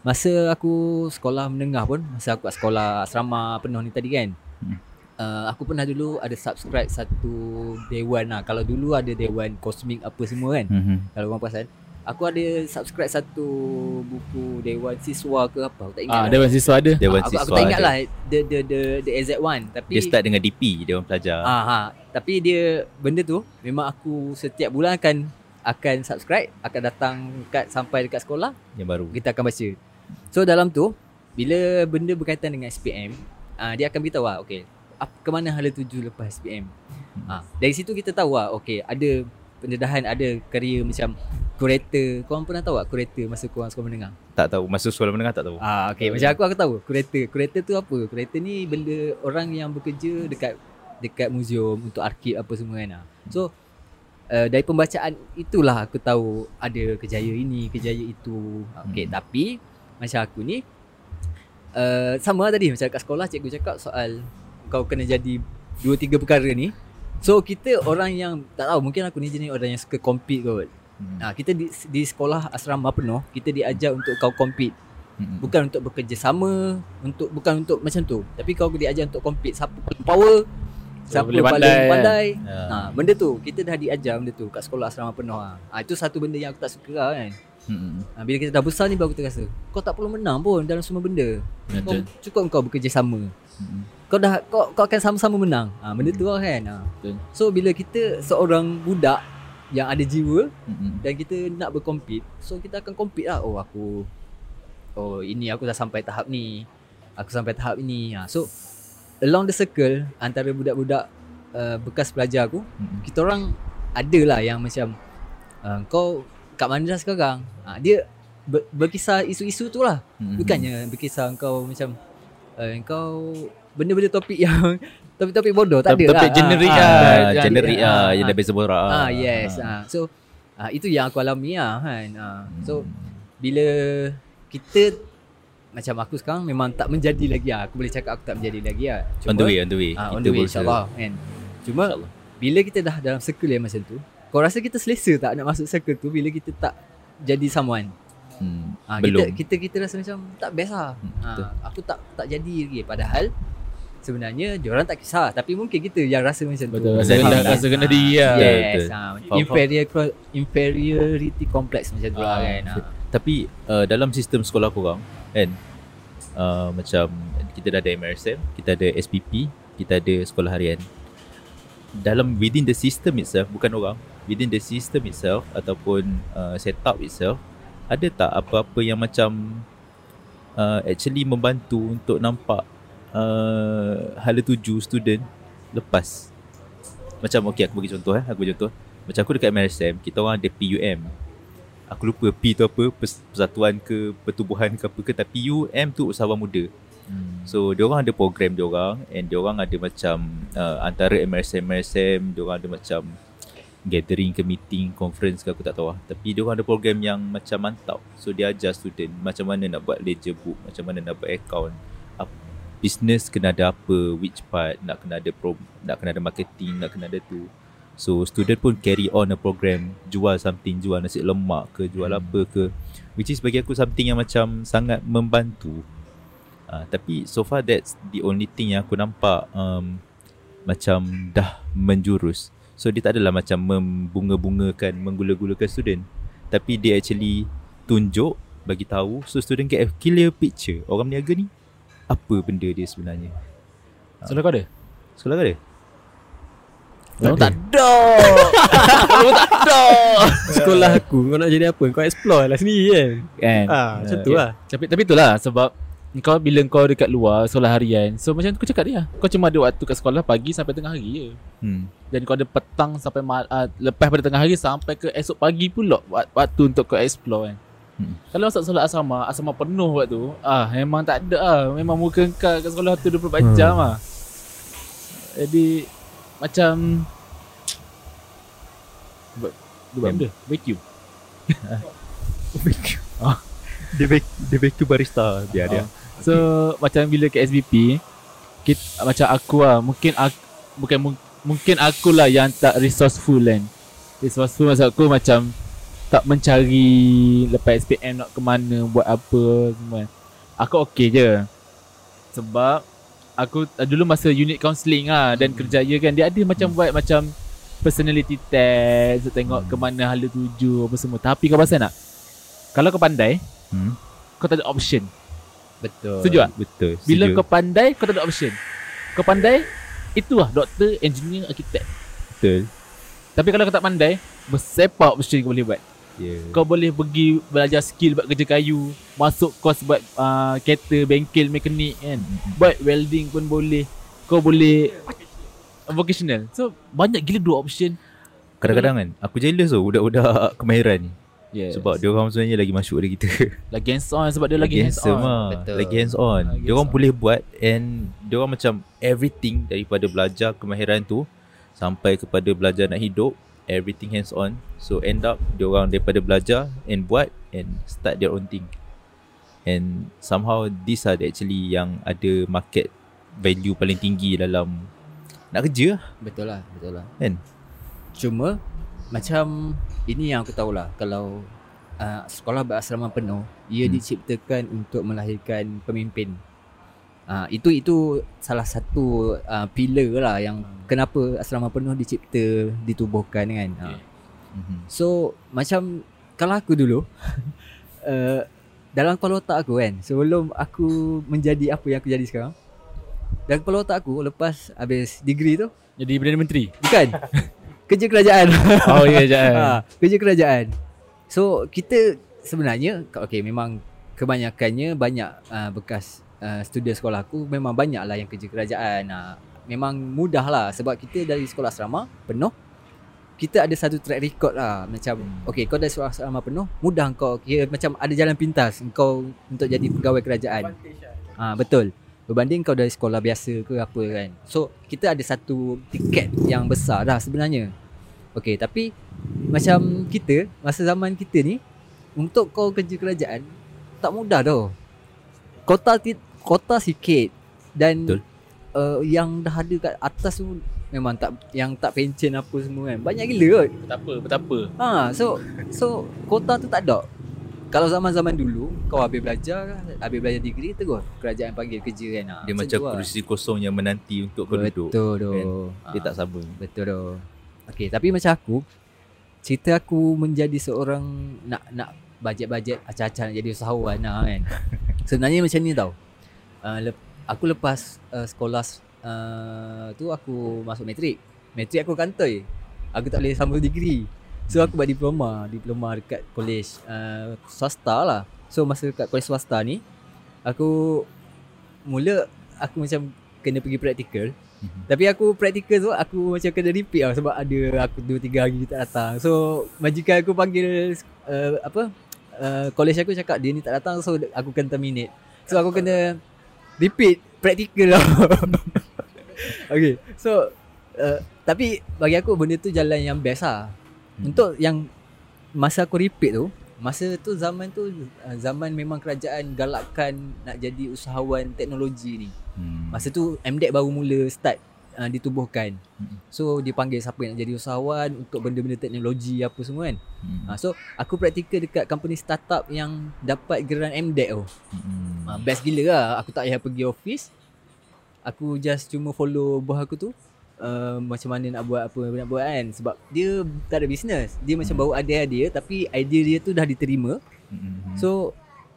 Masa aku sekolah menengah pun Masa aku kat sekolah asrama penuh ni tadi kan Hmm. uh, Aku pernah dulu ada subscribe satu dewan lah Kalau dulu ada dewan kosmik apa semua kan Mhm. Kalau korang perasan Aku ada subscribe satu buku dewan siswa ke apa Aku tak ingat Ah, lah. Dewan siswa ada Dewan Ah, aku, aku siswa tak ingat ada. lah the, the, the, the exact one Tapi Dia start dengan DP Dewan Pelajar Ah, ha. Tapi dia benda tu memang aku setiap bulan akan akan subscribe, akan datang kat sampai dekat sekolah, Yang baru kita akan baca. So dalam tu bila benda berkaitan dengan SPM, ah dia akan beritahu lah, okay, ap, ke mana hala tuju lepas SPM. Ah, dari situ kita tahu lah, okay, ada pendedahan, ada karya macam kurator. Korang pernah tahu tak kurator masa korang sekolah menengah? Tak tahu Masuk sekolah menengah tak tahu Ah, okay. Macam aku aku tahu kurator. Kurator tu apa? Kurator ni benda orang yang bekerja dekat dekat museum untuk arkib apa semua kan. ah. So uh, dari pembacaan itulah aku tahu ada kejaya ini, kejaya itu. Okay, Hmm. tapi macam aku ni uh, sama lah tadi macam kat sekolah cikgu cakap soal kau kena jadi dua tiga perkara ni. So kita orang yang tak tahu mungkin aku ni jenis orang yang suka compete kot. Hmm. Nah, kita di, di sekolah asrama penuh, kita diajar untuk kau compete Mhm. bukan untuk bekerjasama untuk bukan untuk macam tu tapi kau diajar untuk compete siapa paling power siapa boleh paling pandai, pandai, kan? Ha, benda tu kita dah diajar benda tu kat sekolah asrama penuh ha. ha itu satu benda yang aku tak suka lah kan Mhm. ha, bila kita dah besar ni baru kita rasa kau tak perlu menang pun dalam semua benda kau, cukup kau bekerjasama Mhm. kau dah kau, kau akan sama-sama menang ha, benda tu lah kan ha. Betul. so bila kita seorang budak yang ada jiwa Mhm. dan kita nak berkompet so kita akan compete lah oh aku oh ini aku dah sampai tahap ni aku sampai tahap ini ha. so along the circle antara budak-budak uh, bekas pelajar aku Mhm. kita orang ada lah yang macam uh, kau kat mana dah sekarang ha, dia ber, berkisar isu-isu tu lah Mhm. bukannya berkisar kau macam uh, kau benda-benda topik yang topik-topik bodoh tak ada Topik lah generik Ah, lah. ah, Ah, generik ah, ah, yang ah. dah biasa borak Ah yes. Ah so ah itu yang aku alami ah kan. Ah so bila kita macam aku sekarang memang tak menjadi lagi ah. Aku boleh cakap aku tak menjadi lagi ah. on the way on the way Ah, on the way insyaAllah kan. Cuma InsyaAllah. bila kita dah dalam circle yang macam tu, kau rasa kita selesa tak nak masuk circle tu bila kita tak jadi someone? Hmm, Ah belum kita kita kita rasa macam tak best lah. Hmm, Ah betul. aku tak tak jadi lagi padahal sebenarnya diorang tak kisah tapi mungkin kita yang rasa macam tu. Betul rasa Betul. rendah rasa kena diri lah. Yes. betul. Ha, Faham, inferior inferiority complex macam tu lah Ah, kan. Ha. Tapi uh, dalam sistem sekolah korang kan uh, macam kita dah ada MRSM, kita ada SPP, kita ada sekolah harian. Dalam within the system itself bukan orang, within the system itself ataupun uh, setup itself ada tak apa-apa yang macam uh, actually membantu untuk nampak uh, hala tuju student lepas. Macam okey aku bagi contoh eh. Aku bagi contoh. Macam aku dekat MRSM kita orang ada PUM aku lupa P tu apa pers- persatuan ke pertubuhan ke apa ke tapi UM tu usahawan muda. Hmm. so dia orang ada program dia orang and dia orang ada macam uh, antara MRSM MRSM dia orang ada macam gathering ke meeting conference ke aku tak tahu lah. Tapi dia orang ada program yang macam mantap. So dia ajar student macam mana nak buat ledger book macam mana nak buat account business kena ada apa which part nak kena ada pro, nak kena ada marketing nak kena ada tu. So student pun carry on a program Jual something Jual nasi lemak ke Jual hmm. apa ke. Which is bagi aku something yang macam Sangat membantu. Uh, Tapi so far that's the only thing yang aku nampak um, Macam dah menjurus. So dia tak adalah macam Membunga-bungakan Menggula-gulakan student. Tapi dia actually Tunjuk Bagi tahu So student get a clear picture. Orang niaga ni Apa benda dia sebenarnya. Sekolah kau ada? Sekolah kau ada? Orang tak ada. Orang tak ada. Sekolah aku Kau nak jadi apa? Kau explore lah sendiri kan? Kan. Ah, macam tu Okay. lah. Tapi tapi itulah sebab kau bila kau dekat luar sekolah harian So macam aku cakap dia Kau cuma ada waktu kat sekolah pagi sampai tengah hari je. Hmm. Dan kau ada petang sampai ma- uh, Lepas pada tengah hari sampai ke esok pagi pula wak- Waktu untuk kau explore kan Hmm. Kalau masuk solat asrama Asrama penuh waktu Ah memang tak ada lah Memang muka kau kat sekolah tu 24 Hmm. jam lah Jadi Macam Buat Buat benda Vacuum. Dia back Dia back to barista Biar dia. Ah. So macam bila ke SBP kita, Macam aku lah Mungkin aku, Bukan mu- Mungkin akulah yang tak resourceful kan. Resourceful maksud aku macam Tak mencari Lepas SPM nak ke mana Buat apa semua. Aku okay je. Sebab Aku dulu masa unit counselling lah Dan kerjaya kan Dia ada macam buat macam Personality test Tengok ke mana hala tuju Apa semua. Tapi kau pasal nak? Kalau kau pandai hmm? Kau tak ada option. Betul. Setuju tak? Betul Bila setuju. kau pandai Kau tak ada option. Kau pandai Itulah doktor, engineer, arkitek. Betul. Tapi kalau kau tak pandai Bersepak option kau boleh buat yeah. Kau boleh pergi Belajar skill buat kerja kayu Masuk kos buat uh, Kereta, bengkel, mekanik kan Buat welding pun boleh Kau boleh Vocational So banyak gila dua option Kadang-kadang kan Aku jealous tu Budak-budak kemahiran ni yes. Sebab dia orang sebenarnya lagi masuk dari kita Lagi hands on Sebab dia lagi, hands handsome on lah. Betul. Lagi hands on Lagi Dia orang hands on. boleh buat And dia orang macam Everything Daripada belajar kemahiran tu Sampai kepada belajar nak hidup Everything hands on So end up Dia orang daripada belajar And buat And start their own thing And somehow These are the actually Yang ada market Value paling tinggi dalam Nak kerja lah Betul lah, betul lah. Kan Cuma macam ini yang aku tahulah kalau uh, sekolah berasrama penuh ia hmm. diciptakan untuk melahirkan pemimpin. Uh, itu itu salah satu uh, pillar lah yang kenapa asrama penuh dicipta ditubuhkan kan. Uh. Mhm. So macam kalau aku dulu uh, dalam kepala otak aku kan sebelum aku menjadi apa yang aku jadi sekarang dalam kepala otak aku lepas habis degree tu Jadi Perdana Menteri bukan kerja kerajaan Oh ya je ha, kerja kerajaan so kita sebenarnya okay memang kebanyakannya banyak uh, bekas uh, student sekolah aku memang banyak lah yang kerja kerajaan uh, memang mudah lah sebab kita dari sekolah asrama penuh kita ada satu track record lah macam okay kau dari sekolah asrama penuh mudah kau kira macam ada jalan pintas kau untuk jadi pegawai kerajaan Ah betul. Berbanding kau dari sekolah biasa ke apa kan. So kita ada satu tiket yang besar dah sebenarnya. Okay tapi macam kita masa zaman kita ni untuk kau kerja kerajaan tak mudah tau. Kota kota sikit dan Betul. uh, yang dah ada kat atas tu memang tak yang tak pencen apa semua kan. Banyak gila kot. Betapa Betapa Ha so so kota tu tak ada. kalau zaman-zaman dulu kau habis belajar, habis belajar degree terus kerajaan panggil kerja kan. Ah, Dia macam tu lah. kerusi kosong yang menanti untuk kau duduk. Betul tu. kan? Dia tak sama. Betul tu. Okey, tapi macam aku cerita aku menjadi seorang nak nak bajet-bajet acah-acah nak jadi usahawan lah kan. Sebenarnya macam ni tau. Uh, lep, aku lepas uh, sekolah uh, tu aku masuk matrik. Matrik aku kantoi. Aku tak boleh sambung degree. So aku buat diploma, diploma dekat college uh, swasta lah. So masa dekat college swasta ni aku mula aku macam kena pergi praktikal. Mhm. Tapi aku praktikal tu aku macam kena repeat lah sebab ada aku 2 3 hari tak datang. So majikan aku panggil uh, apa uh, college aku cakap dia ni tak datang so aku kena terminate. So aku kena repeat praktikal lah. okay. So uh, tapi bagi aku benda tu jalan yang best lah. Hmm. Untuk yang masa aku repeat tu, masa tu zaman tu uh, zaman memang kerajaan galakkan nak jadi usahawan teknologi ni. Hmm. Masa tu MDEC baru mula start uh, ditubuhkan. Hmm. So dia panggil siapa yang nak jadi usahawan untuk benda-benda teknologi apa semua kan. Hmm. Uh, so aku praktikal dekat company startup yang dapat geran MDEC tu. Hmm. Uh, best gila lah. Aku tak payah pergi office. Aku just cuma follow bos aku tu. Uh, macam mana nak buat apa nak buat kan sebab dia tak ada business dia macam Hmm. bawa idea dia tapi idea dia tu dah diterima Hmm. So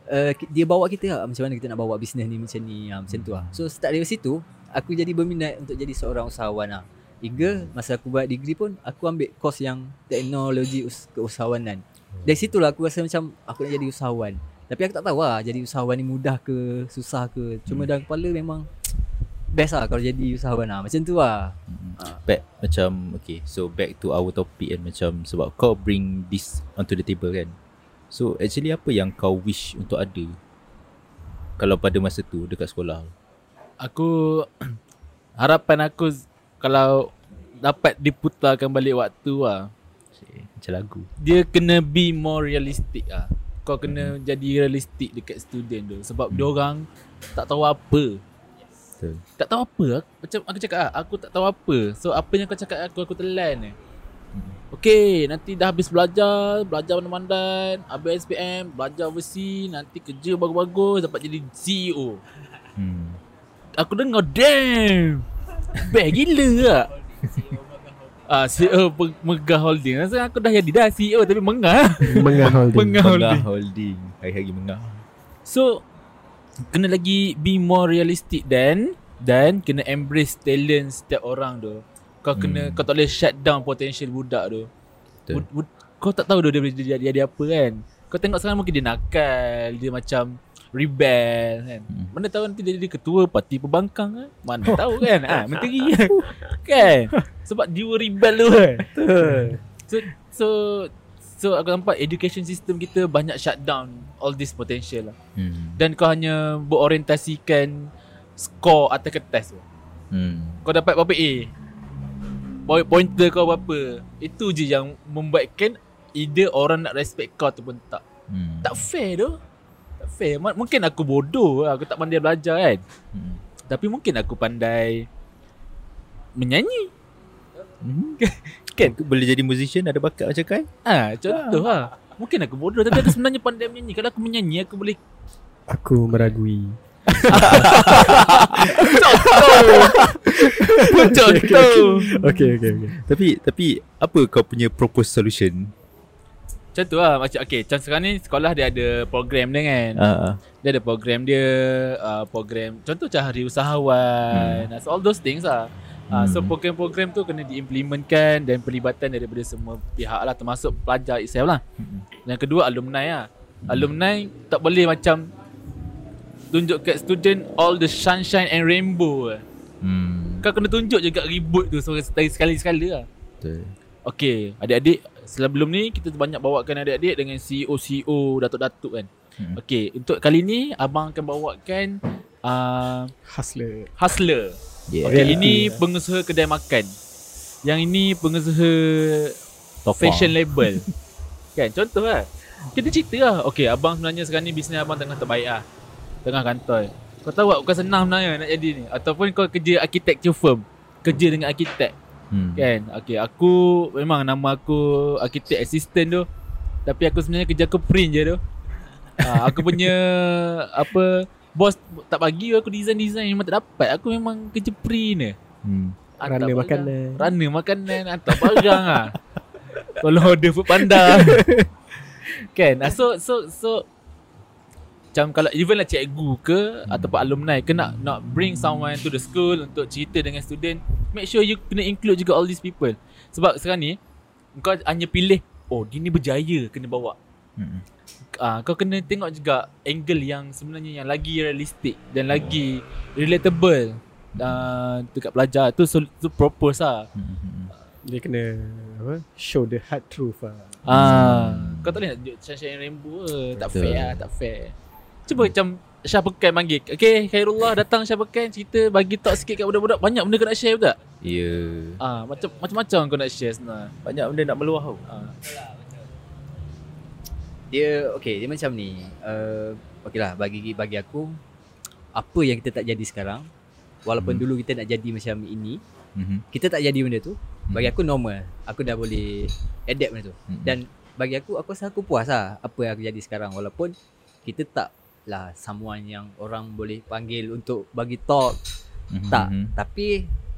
uh, dia bawa kita lah macam mana kita nak bawa bisnes ni macam ni ha, macam tu lah. So start dari situ aku jadi berminat untuk jadi seorang usahawan lah. Hingga masa aku buat degree pun aku ambil course yang teknologi us- keusahawanan. Dari situ lah aku rasa macam aku nak jadi usahawan. Tapi aku tak tahu lah jadi usahawan ni mudah ke susah ke. Cuma dalam kepala memang best lah kalau jadi usahawan lah. Macam tu lah. Hmm. Ah. Back macam okay so back to our topic kan macam sebab kau bring this onto the table kan so actually apa yang kau wish untuk ada kalau pada masa tu dekat sekolah Aku harapan aku kalau dapat diputarkan balik waktu lah. Macam lagu Dia kena be more realistic ah. Kau kena jadi realistic dekat student tu sebab Hmm. dia orang tak tahu apa. betul Tak tahu apa. Macam aku cakap ah, aku tak tahu apa. So apa yang kau cakap aku aku telan eh. Okay, nanti dah habis belajar, belajar pandai-pandai, habis SPM, belajar overseas, nanti kerja bagus-bagus, dapat jadi CEO. hmm. Aku dengar damn. Best gila tak Ah, CEO Megah Holding. Rasa aku dah jadi dah CEO Tapi mengah. Mengah holding. Mengah Holding. Holding Hari-hari mengah. So Kena lagi Be more realistic dan Dan kena embrace talent Setiap orang tu. Kau kena Hmm. Kau tak boleh shut down Potential budak tu. Betul. Bud, bud, Kau tak tahu dia dia boleh jadi, jadi apa kan? Kau tengok sekarang mungkin dia nakal Dia macam Rebel kan Hmm. Mana tahu nanti dia jadi ketua Parti Pembangkang kan Mana tahu kan ah, Menteri kan Sebab jiwa rebel tu kan So So So aku nampak education system kita banyak shut down all this potential lah. hmm. Dan kau hanya berorientasikan skor atas kertas tu. Hmm. Kau dapat berapa A? Point- Pointer kau berapa? Itu je yang membuatkan either orang nak respect kau ataupun tak. Hmm. Tak fair tu. Tak fair. M- mungkin aku bodoh lah. Aku tak pandai belajar kan. Hmm. Tapi mungkin aku pandai menyanyi. Hmm. Kan? Kau boleh jadi musician ada bakat macam kan? Ah, contoh lah. Mungkin aku bodoh tapi aku sebenarnya pandai menyanyi. Kalau aku menyanyi aku boleh Aku meragui. contoh. Okay, okay, okay. Tapi tapi apa kau punya propose solution? Macam tu lah macam okay, macam sekarang ni sekolah dia ada program dia kan. Ah. Uh, Dia ada program dia uh, program contoh macam hari usahawan. Hmm. So all those things lah. Uh, so Hmm. program-program tu kena diimplementkan dan pelibatan daripada semua pihak lah termasuk pelajar itself lah. Hmm. Yang kedua alumni lah. Alumni tak boleh macam tunjuk kat student all the sunshine and rainbow lah. Hmm. Kau kena tunjuk je kat ribut tu sekali- sekali-sekali lah. Betul. Okay, adik-adik sebelum ni kita banyak bawakan adik-adik dengan E CEO-CEO, datuk-datuk kan. Hmm. Okay, untuk kali ni abang akan bawakan uh, Hustler. hustler. Yeah. Okay, Reality, ini pengusaha kedai makan. Yang ini pengusaha Tofa. fashion label. kan, contoh lah. Kita cerita lah. Okay, abang sebenarnya sekarang ni bisnes abang tengah terbaik lah. Tengah kantoi. Kau tahu tak bukan senang sebenarnya nak jadi ni. Ataupun kau kerja architecture firm. Kerja dengan arkitek. Hmm. Kan Okay aku Memang nama aku Architect assistant tu Tapi aku sebenarnya kerja aku print je tu uh, aku punya apa bos tak bagi aku design-design memang tak dapat. Aku memang kerja pre ni. hmm. Hantar Runner barang. makanan. Runner makanan Hantar barang ah. Kalau order food panda Kan ah, So so so Macam kalau even lah cikgu ke hmm. Ataupun alumni ke nak, nak bring someone to the school Untuk cerita dengan student Make sure you kena include juga all these people Sebab sekarang ni Kau hanya pilih Oh dia ni berjaya Kena bawa Hmm. uh, Kau kena tengok juga Angle yang sebenarnya Yang lagi realistic Dan lagi Relatable uh, Dekat pelajar Tu, so, tu propose lah Hmm. hmm. Dia kena apa? Show the hard truth lah. Ah, kau tak boleh nak tunjuk sunshine rainbow ke. Tak fair lah, tak fair. Cuba macam Syah Pekan panggil. Okay, Khairullah datang Syah Pekan cerita bagi talk sikit kat budak-budak. Banyak benda kau nak share tak? Ya. Ah, macam macam-macam kau nak share sebenarnya. Banyak benda nak meluah tau. Ah. Dia okay, dia macam ni. Uh, okay lah bagi bagi aku apa yang kita tak jadi sekarang walaupun Hmm. dulu kita nak jadi macam ini, Mhm. kita tak jadi benda tu. Bagi aku normal. Aku dah boleh adapt benda tu. Mhm. Dan bagi aku aku rasa aku puas lah apa yang aku jadi sekarang walaupun kita tak lah someone yang orang boleh panggil untuk bagi talk Mhm. tak Mhm. tapi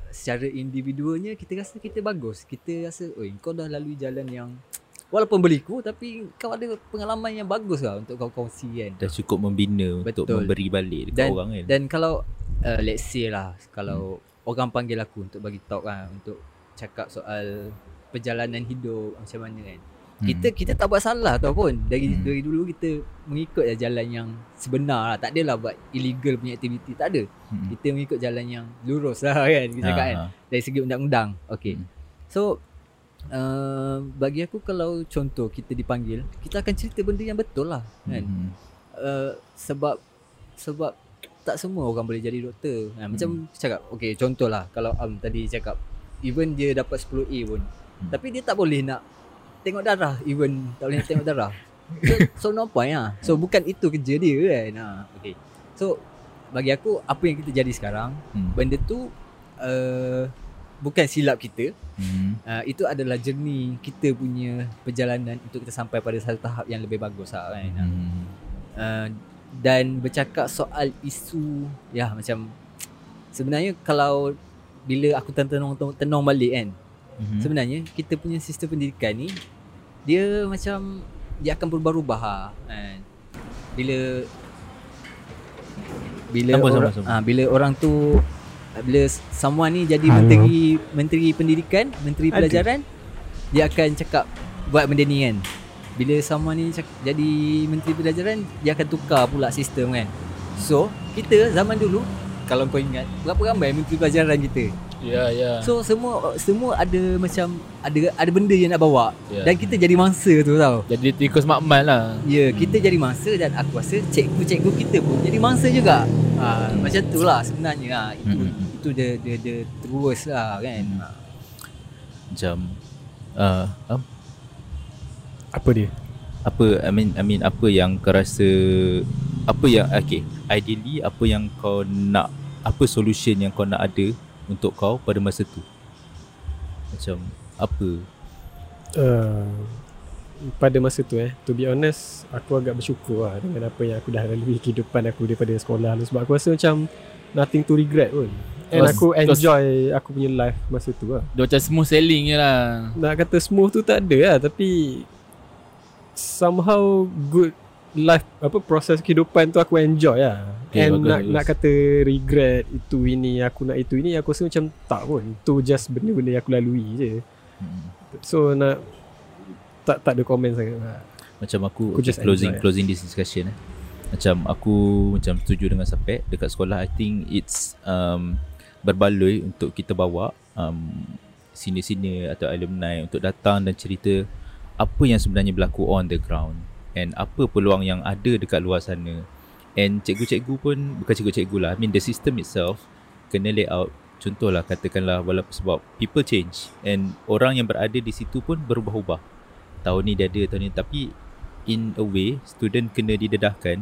secara individualnya kita rasa kita bagus kita rasa oi kau dah lalui jalan yang walaupun berliku tapi kau ada pengalaman yang bagus lah untuk kau kongsi kan Dah cukup membina untuk Betul. memberi balik dekat Dan- orang kan. dan kalau uh, let's say lah kalau orang panggil aku untuk bagi talk kan untuk cakap soal perjalanan hidup macam mana kan Hmm. kita kita tak buat salah tau pun dari Hmm. dari dulu kita mengikut je jalan yang sebenar lah tak adalah buat illegal punya aktiviti tak ada Hmm. kita mengikut jalan yang lurus lah kan kita cakap kan Ah, ah. dari segi undang-undang okey Hmm. so uh, bagi aku kalau contoh kita dipanggil kita akan cerita benda yang betul lah kan Mhm. uh, sebab sebab tak semua orang boleh jadi doktor ha, macam cakap okey contohlah kalau Am tadi cakap even dia dapat 10A pun Hmm. tapi dia tak boleh nak tengok darah even tak boleh tengok darah so, so no point lah so bukan itu kerja dia kan ha, okay. so bagi aku apa yang kita jadi sekarang Hmm. benda tu uh, bukan silap kita Mhm. uh, itu adalah journey kita punya perjalanan untuk kita sampai pada satu tahap yang lebih bagus lah kan Ha. Mhm. uh, dan bercakap soal isu ya macam sebenarnya kalau bila aku tenung tenung balik kan Mhm. sebenarnya kita punya sistem pendidikan ni dia macam dia akan berubah-ubah lah, kan bila bila Sambung, orang sambung, sambung. ah bila orang tu bila someone ni jadi menteri menteri pendidikan menteri Ada. pelajaran dia akan cakap buat benda ni kan bila someone ni cak, jadi menteri pelajaran dia akan tukar pula sistem kan so kita zaman dulu kalau kau ingat berapa ramai menteri pelajaran kita Ya, ya. So semua semua ada macam ada ada benda yang nak bawa Ya. dan kita jadi mangsa tu tau. Jadi tikus makmal lah. Ya, kita jadi mangsa dan aku rasa cikgu-cikgu kita pun jadi mangsa juga. Ha, macam tu lah sebenarnya ha. Itu Mm-mm. itu dia dia dia terus lah kan. Ha. Macam uh, um, Apa dia? apa I mean I mean apa yang kau rasa apa yang okay ideally apa yang kau nak apa solution yang kau nak ada untuk kau pada masa tu? Macam apa? Uh, pada masa tu eh To be honest Aku agak bersyukur lah Dengan apa yang aku dah lalui Kehidupan aku daripada sekolah tu. Sebab aku rasa macam Nothing to regret pun. And Cause- aku enjoy Aku punya life masa tu lah. Dia macam smooth sailing je lah. Nak kata smooth tu tak ada lah Tapi Somehow Good Life Apa proses kehidupan tu Aku enjoy lah Okay, And bagus, nak, bagus. nak kata Regret Itu ini Aku nak itu ini Aku rasa macam Tak pun Tu just benda-benda yang aku lalui je hmm. So nak Tak tak ada komen sangat macam aku, Aku just closing enjoy. closing this discussion eh. Macam aku macam setuju dengan Sapek dekat sekolah I think it's um, berbaloi untuk kita bawa um, senior-senior atau alumni untuk datang dan cerita apa yang sebenarnya berlaku on the ground and apa peluang yang ada dekat luar sana. And cikgu-cikgu pun bukan cikgu-cikgu lah I mean the system itself kena layout contohlah katakanlah walaupun sebab people change. And orang yang berada di situ pun berubah-ubah. Tahun ni dia ada tahun ni tapi in a way student kena didedahkan.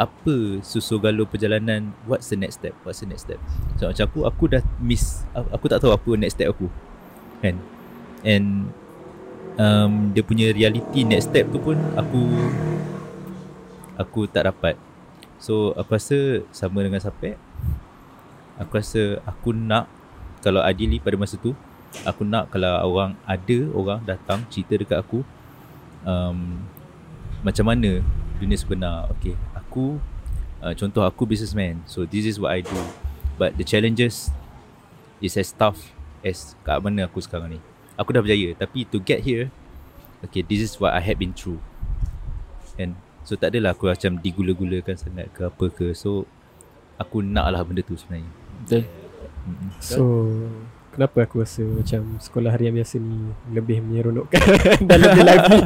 Apa susu galur perjalanan? What's the next step? What's the next step? So macam aku aku dah miss aku tak tahu apa next step aku. Kan? And um, dia punya reality next step tu pun aku aku tak dapat. So aku rasa sama dengan Sapek. Aku rasa aku nak kalau adili pada masa tu aku nak kalau orang ada orang datang cerita dekat aku um, macam mana dunia sebenar. Okay, aku uh, contoh aku businessman. So this is what I do. But the challenges is as tough as kat mana aku sekarang ni. Aku dah berjaya tapi to get here okay this is what I had been through. And so tak adalah aku macam digula-gulakan sangat ke apa ke. So aku nak lah benda tu sebenarnya. Betul. So Kenapa aku rasa macam sekolah harian biasa ni lebih menyeronokkan dan lebih lively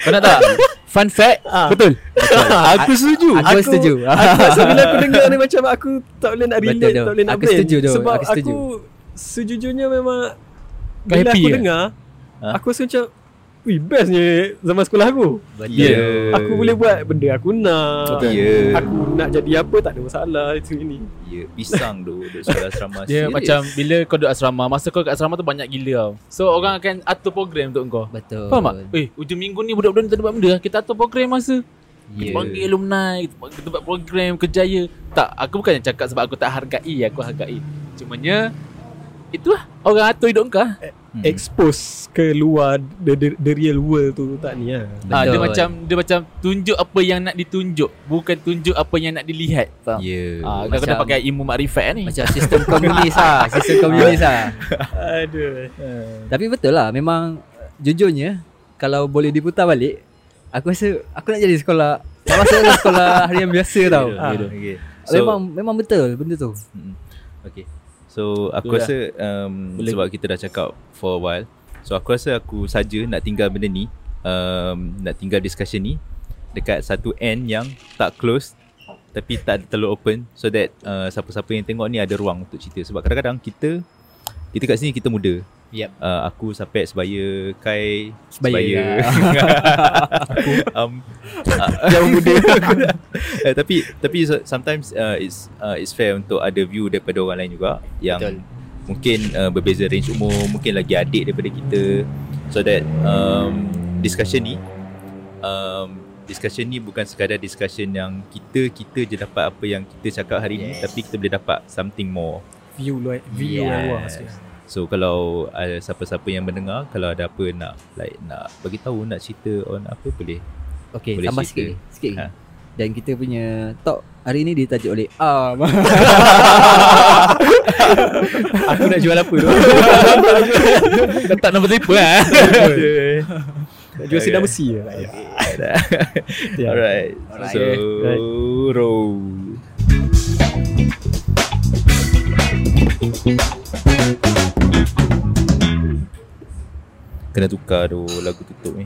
Kau nak tak? Fun fact Betul Aku setuju Aku, setuju. Aku rasa bila aku dengar ni macam aku tak boleh nak relate, tak boleh nak Aku setuju tu. Sebab Aku setuju. aku sejujurnya memang Kau bila happy aku ke? dengar, Ha? aku rasa macam Wih bestnya zaman sekolah aku Betul. Yeah. Aku boleh buat benda aku nak Betul. Ya. Aku nak jadi apa tak ada masalah itu ini Ya, pisang tu duduk sekolah asrama. Dia Serious. macam bila kau duduk asrama Masa kau kat asrama tu banyak gila tau So orang akan atur program untuk kau Betul. Faham tak? Eh ujung minggu ni budak-budak ni tak ada buat benda Kita atur program masa Ya. Kita panggil alumni Kita, buat program kerjaya Tak aku bukannya cakap sebab aku tak hargai Aku hargai Cumanya Itulah Orang atur hidup kau Hmm. Expose ke luar the, the, the real world tu tak ni lah Ah, dia Betul. macam dia macam tunjuk apa yang nak ditunjuk, bukan tunjuk apa yang nak dilihat. Faham? Ya. Ah, kau kena pakai ilmu makrifat ni. Macam sistem komunis lah Sistem komunis lah Aduh Tapi betul lah Memang Jujurnya Kalau boleh diputar balik Aku rasa Aku nak jadi sekolah Tak masuk sekolah harian biasa tau Ah, Ya, okay. so, Memang memang betul benda tu Mm. Okay. So aku Itulah. rasa um, Boleh. sebab kita dah cakap for a while. So aku rasa aku saja nak tinggal benda ni, um, nak tinggal discussion ni dekat satu end yang tak close tapi tak terlalu open so that uh, siapa-siapa yang tengok ni ada ruang untuk cerita sebab kadang-kadang kita kita kat sini kita muda. Yep. Uh, aku sampai sebaya Kai Sebaya, aku um, uh, muda eh, tapi tapi so- sometimes uh, it's uh, it's fair untuk ada view daripada orang lain juga yang Betul. mungkin uh, berbeza range umur mungkin lagi adik daripada kita so that um, discussion ni um, discussion ni bukan sekadar discussion yang kita kita je dapat apa yang kita cakap hari ni Yes. tapi kita boleh dapat something more View luar View Yes. luar. So kalau ada siapa-siapa yang mendengar kalau ada apa nak like nak bagi tahu nak cerita on apa boleh. Okay Boleh tambah cerita. sikit Sikit Ha. Dan kita punya talk Hari ni ditajuk oleh Am Aku nak jual apa tu Tak nombor telefon lah. Nak jual sinar besi Ya. Alright. Alright. So Right. roll. Kena tukar tu lagu tutup ni.